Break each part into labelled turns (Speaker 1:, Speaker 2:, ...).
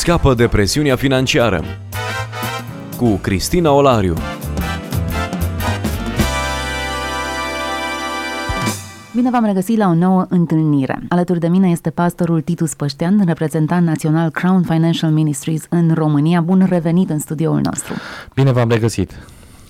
Speaker 1: Scapă de presiunea financiară cu Cristina Olariu.
Speaker 2: Bine v-am regăsit la o nouă întâlnire. Alături de mine este pastorul Titus Păștean, reprezentant național Crown Financial Ministries în România. Bun revenit în studioul nostru.
Speaker 3: Bine v-am regăsit.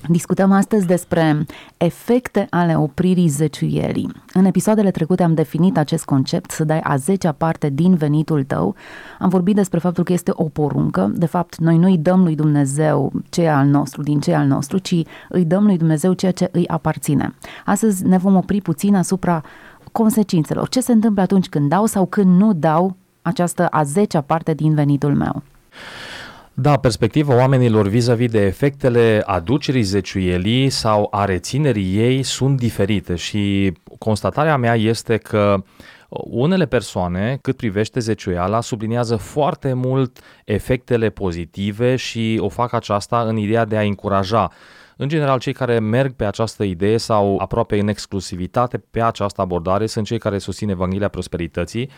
Speaker 2: Discutăm astăzi despre efecte ale opririi zeciuierii. În episoadele trecute am definit acest concept, să dai a zecea parte din venitul tău. Am vorbit despre faptul că este o poruncă. De fapt, noi nu îi dăm lui Dumnezeu ce al nostru, din ce al nostru, ci îi dăm lui Dumnezeu ceea ce îi aparține. Astăzi ne vom opri puțin asupra consecințelor. Ce se întâmplă atunci când dau sau când nu dau această a zecea parte din venitul meu?
Speaker 3: Da, perspectiva oamenilor vis-a-vis de efectele aducerii zeciuielii sau a reținerii ei sunt diferite și constatarea mea este că unele persoane, cât privește zeciuiala, subliniază foarte mult efectele pozitive și o fac aceasta în ideea de a încuraja. În general, cei care merg pe această idee sau aproape în exclusivitate pe această abordare sunt cei care susțin Evanghelia Prosperității,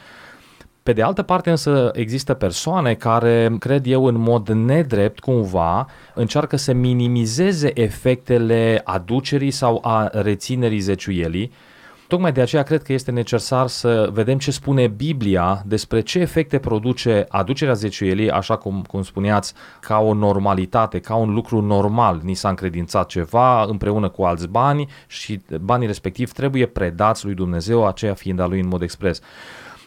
Speaker 3: pe de altă parte însă există persoane care, cred eu, în mod nedrept cumva, încearcă să minimizeze efectele aducerii sau a reținerii zeciuielii, Tocmai de aceea cred că este necesar să vedem ce spune Biblia despre ce efecte produce aducerea zeciuielii, așa cum, cum spuneați, ca o normalitate, ca un lucru normal. Ni s-a încredințat ceva împreună cu alți bani și banii respectiv trebuie predați lui Dumnezeu, aceea fiind a lui în mod expres.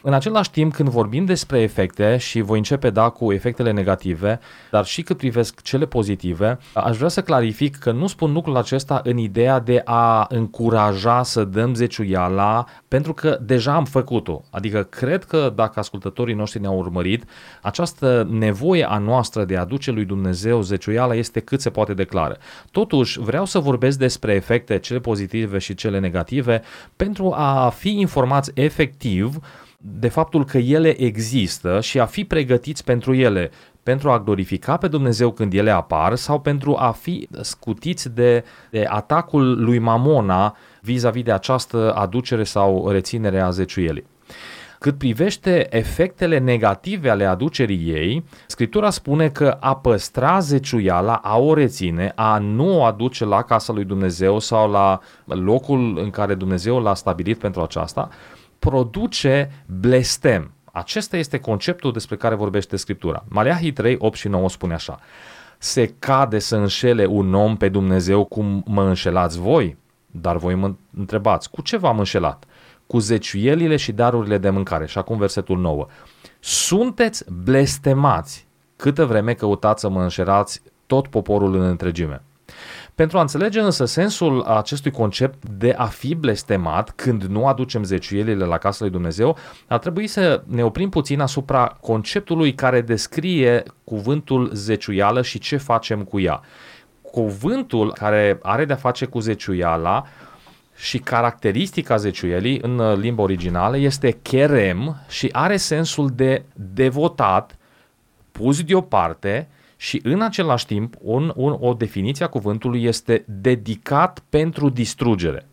Speaker 3: În același timp, când vorbim despre efecte și voi începe da cu efectele negative, dar și cât privesc cele pozitive, aș vrea să clarific că nu spun lucrul acesta în ideea de a încuraja să dăm zeciuiala, pentru că deja am făcut-o. Adică cred că dacă ascultătorii noștri ne-au urmărit, această nevoie a noastră de a aduce lui Dumnezeu zeciuiala este cât se poate declară. Totuși, vreau să vorbesc despre efecte, cele pozitive și cele negative, pentru a fi informați efectiv de faptul că ele există și a fi pregătiți pentru ele, pentru a glorifica pe Dumnezeu când ele apar sau pentru a fi scutiți de, de atacul lui Mamona vis-a-vis de această aducere sau reținere a zeciuielii. Cât privește efectele negative ale aducerii ei, Scriptura spune că a păstra zeciuiala, a o reține, a nu o aduce la casa lui Dumnezeu sau la locul în care Dumnezeu l-a stabilit pentru aceasta, produce blestem. Acesta este conceptul despre care vorbește Scriptura. Maleahii 3, 8 și 9 spune așa. Se cade să înșele un om pe Dumnezeu cum mă înșelați voi? Dar voi mă întrebați, cu ce v-am înșelat? Cu zeciuielile și darurile de mâncare. Și acum versetul 9. Sunteți blestemați câtă vreme căutați să mă înșelați tot poporul în întregime. Pentru a înțelege însă sensul acestui concept de a fi blestemat când nu aducem zeciuielile la casa lui Dumnezeu, ar trebui să ne oprim puțin asupra conceptului care descrie cuvântul zeciuială și ce facem cu ea. Cuvântul care are de-a face cu zeciuiala și caracteristica zeciuielii în limba originală este kerem și are sensul de devotat, pus deoparte, și în același timp un, un, o definiție a cuvântului este dedicat pentru distrugere.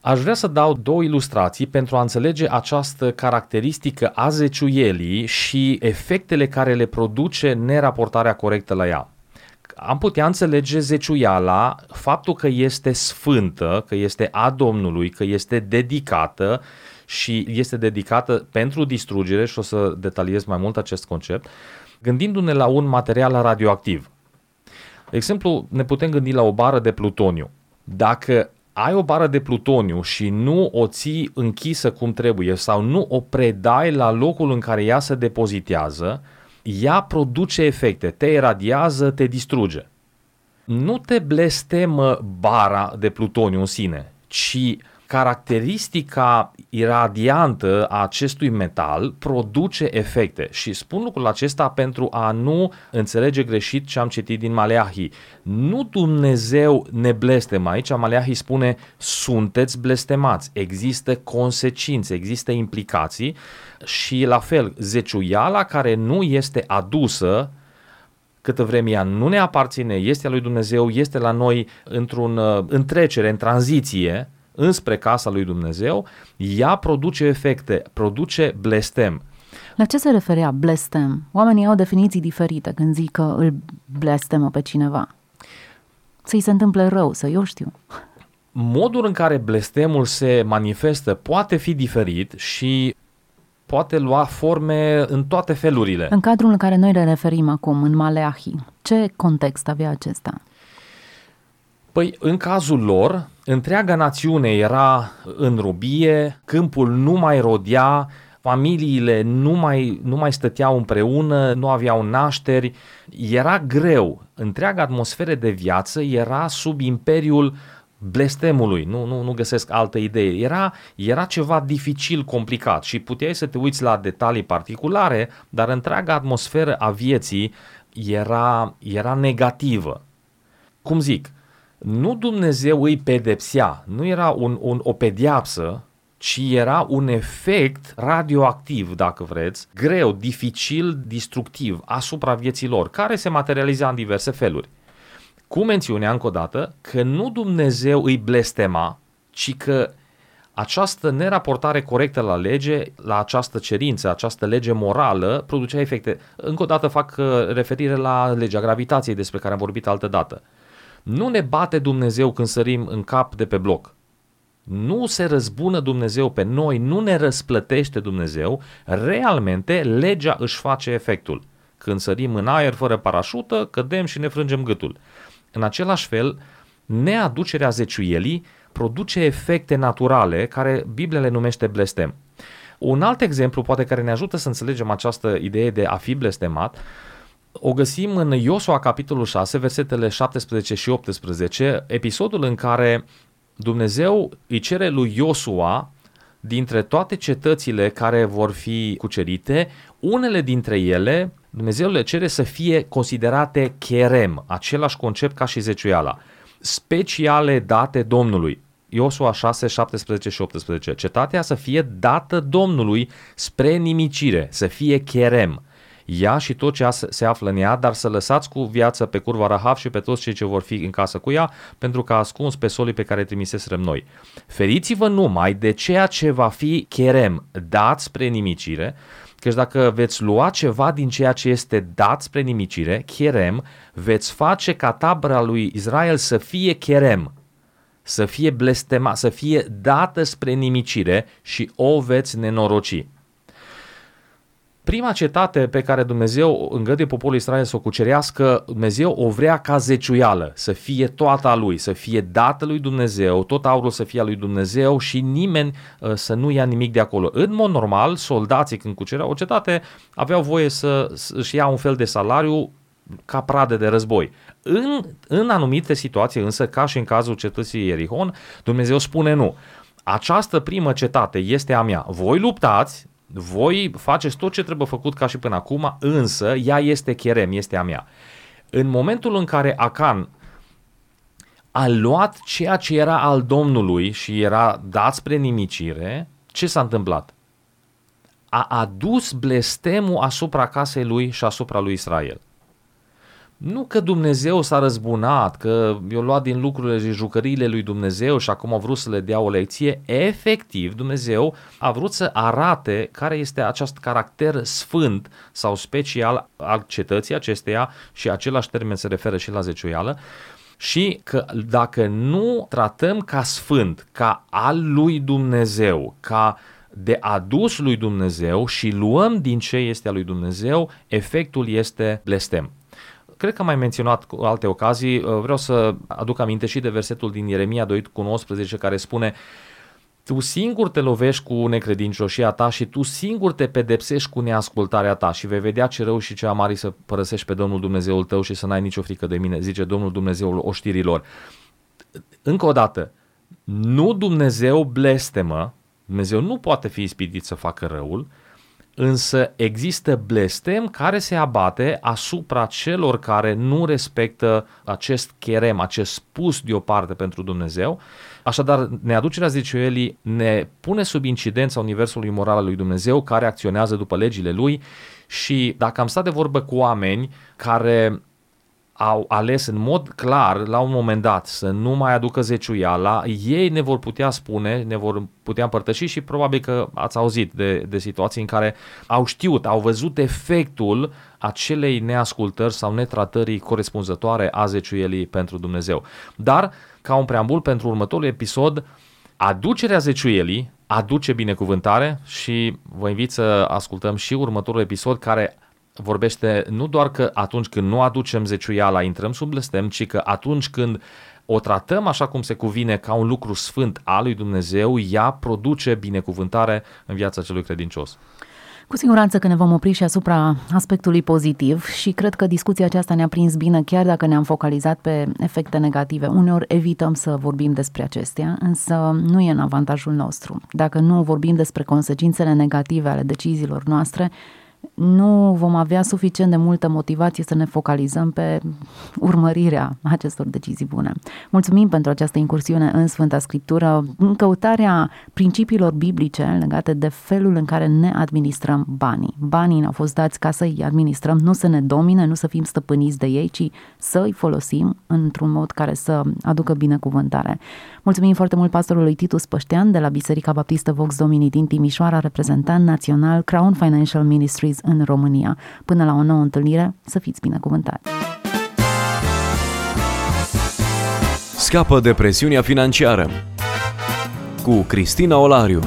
Speaker 3: Aș vrea să dau două ilustrații pentru a înțelege această caracteristică a zeciuielii și efectele care le produce neraportarea corectă la ea. Am putea înțelege zeciuiala, faptul că este sfântă, că este a Domnului, că este dedicată și este dedicată pentru distrugere și o să detaliez mai mult acest concept, gândindu-ne la un material radioactiv. De exemplu, ne putem gândi la o bară de plutoniu. Dacă ai o bară de plutoniu și nu o ții închisă cum trebuie sau nu o predai la locul în care ea se depozitează, ea produce efecte, te iradiază, te distruge. Nu te blestemă bara de plutoniu în sine, ci caracteristica iradiantă a acestui metal produce efecte și spun lucrul acesta pentru a nu înțelege greșit ce am citit din Maleahi. Nu Dumnezeu ne blestemă, aici Maleahi spune sunteți blestemați, există consecințe, există implicații și la fel zeciuiala care nu este adusă câtă vreme ea nu ne aparține, este a lui Dumnezeu, este la noi într-un uh, întrecere, în tranziție, înspre casa lui Dumnezeu, ea produce efecte, produce blestem.
Speaker 2: La ce se referea blestem? Oamenii au definiții diferite când zic că îl blestemă pe cineva. Să-i se întâmple rău, să eu știu.
Speaker 3: Modul în care blestemul se manifestă poate fi diferit și poate lua forme în toate felurile.
Speaker 2: În cadrul în care noi ne referim acum, în Maleahi, ce context avea acesta?
Speaker 3: Păi, în cazul lor, întreaga națiune era în robie, câmpul nu mai rodea, familiile nu mai, nu mai stăteau împreună, nu aveau nașteri, era greu. Întreaga atmosferă de viață era sub imperiul blestemului, nu, nu, nu găsesc altă idee. Era, era ceva dificil, complicat și puteai să te uiți la detalii particulare, dar întreaga atmosferă a vieții era, era negativă. Cum zic, nu Dumnezeu îi pedepsea, nu era un, un, o pediapsă, ci era un efect radioactiv, dacă vreți, greu, dificil, destructiv asupra vieții lor, care se materializa în diverse feluri. Cu mențiunea, încă o dată, că nu Dumnezeu îi blestema, ci că această neraportare corectă la lege, la această cerință, această lege morală, producea efecte. Încă o dată fac uh, referire la legea gravitației despre care am vorbit altă dată. Nu ne bate Dumnezeu când sărim în cap de pe bloc. Nu se răzbună Dumnezeu pe noi, nu ne răsplătește Dumnezeu, realmente legea își face efectul. Când sărim în aer fără parașută, cădem și ne frângem gâtul. În același fel, neaducerea zeciuielii produce efecte naturale care Biblia le numește blestem. Un alt exemplu, poate care ne ajută să înțelegem această idee de a fi blestemat, o găsim în Iosua, capitolul 6, versetele 17 și 18, episodul în care Dumnezeu îi cere lui Iosua dintre toate cetățile care vor fi cucerite, unele dintre ele, Dumnezeu le cere să fie considerate cherem, același concept ca și zeciuiala, speciale date Domnului. Iosua 6, 17 și 18. Cetatea să fie dată Domnului spre nimicire, să fie cherem ea și tot ce se află în ea, dar să lăsați cu viață pe curva Rahav și pe toți cei ce vor fi în casă cu ea, pentru că a ascuns pe solii pe care trimiseserăm noi. Feriți-vă numai de ceea ce va fi cherem, dat spre nimicire, Căci dacă veți lua ceva din ceea ce este dat spre nimicire, cherem, veți face ca tabra lui Israel să fie cherem, să fie blestema, să fie dată spre nimicire și o veți nenoroci. Prima cetate pe care Dumnezeu îngăduie poporul Israel să o cucerească, Dumnezeu o vrea ca zeciuială, să fie toată a lui, să fie dată lui Dumnezeu, tot aurul să fie a lui Dumnezeu și nimeni uh, să nu ia nimic de acolo. În mod normal, soldații când cucereau o cetate aveau voie să își ia un fel de salariu ca pradă de război. În, în anumite situații însă, ca și în cazul cetății Ierihon, Dumnezeu spune nu. Această primă cetate este a mea. Voi luptați, voi faceți tot ce trebuie făcut ca și până acum, însă ea este cherem, este a mea. În momentul în care Acan a luat ceea ce era al Domnului și era dat spre nimicire, ce s-a întâmplat? A adus blestemul asupra casei lui și asupra lui Israel. Nu că Dumnezeu s-a răzbunat, că i-a luat din lucrurile și jucăriile lui Dumnezeu și acum a vrut să le dea o lecție. Efectiv, Dumnezeu a vrut să arate care este acest caracter sfânt sau special al cetății acesteia și același termen se referă și la zeciuială și că dacă nu tratăm ca sfânt, ca al lui Dumnezeu, ca de adus lui Dumnezeu și luăm din ce este al lui Dumnezeu, efectul este blestem cred că am mai menționat cu alte ocazii, uh, vreau să aduc aminte și de versetul din Ieremia 2 cu 19 care spune tu singur te lovești cu necredincioșia ta și tu singur te pedepsești cu neascultarea ta și vei vedea ce rău și ce amari să părăsești pe Domnul Dumnezeul tău și să n-ai nicio frică de mine, zice Domnul Dumnezeul oștirilor. Încă o dată, nu Dumnezeu blestemă, Dumnezeu nu poate fi ispitit să facă răul, însă există blestem care se abate asupra celor care nu respectă acest cherem, acest spus deoparte pentru Dumnezeu. Așadar, neaducerea zeciuielii ne pune sub incidența universului moral al lui Dumnezeu care acționează după legile lui și dacă am stat de vorbă cu oameni care au ales în mod clar la un moment dat să nu mai aducă zeciuiala, ei ne vor putea spune, ne vor putea împărtăși și probabil că ați auzit de, de situații în care au știut, au văzut efectul acelei neascultări sau netratării corespunzătoare a zeciuielii pentru Dumnezeu. Dar, ca un preambul pentru următorul episod, aducerea zeciuielii aduce binecuvântare și vă invit să ascultăm și următorul episod care vorbește nu doar că atunci când nu aducem zeciuiala intrăm sub blestem, ci că atunci când o tratăm așa cum se cuvine ca un lucru sfânt al lui Dumnezeu, ea produce binecuvântare în viața celui credincios.
Speaker 2: Cu siguranță că ne vom opri și asupra aspectului pozitiv și cred că discuția aceasta ne-a prins bine chiar dacă ne-am focalizat pe efecte negative. Uneori evităm să vorbim despre acestea, însă nu e în avantajul nostru. Dacă nu vorbim despre consecințele negative ale deciziilor noastre, nu vom avea suficient de multă motivație să ne focalizăm pe urmărirea acestor decizii bune. Mulțumim pentru această incursiune în Sfânta Scriptură, în căutarea principiilor biblice legate de felul în care ne administrăm banii. Banii ne-au fost dați ca să-i administrăm, nu să ne domine, nu să fim stăpâniți de ei, ci să îi folosim într-un mod care să aducă binecuvântare. Mulțumim foarte mult pastorului Titus Păștean de la Biserica Baptistă Vox Domini din Timișoara, reprezentant național Crown Financial Ministries în România. Până la o nouă întâlnire, să fiți binecuvântați!
Speaker 1: Scapă de presiunea financiară cu Cristina Olariu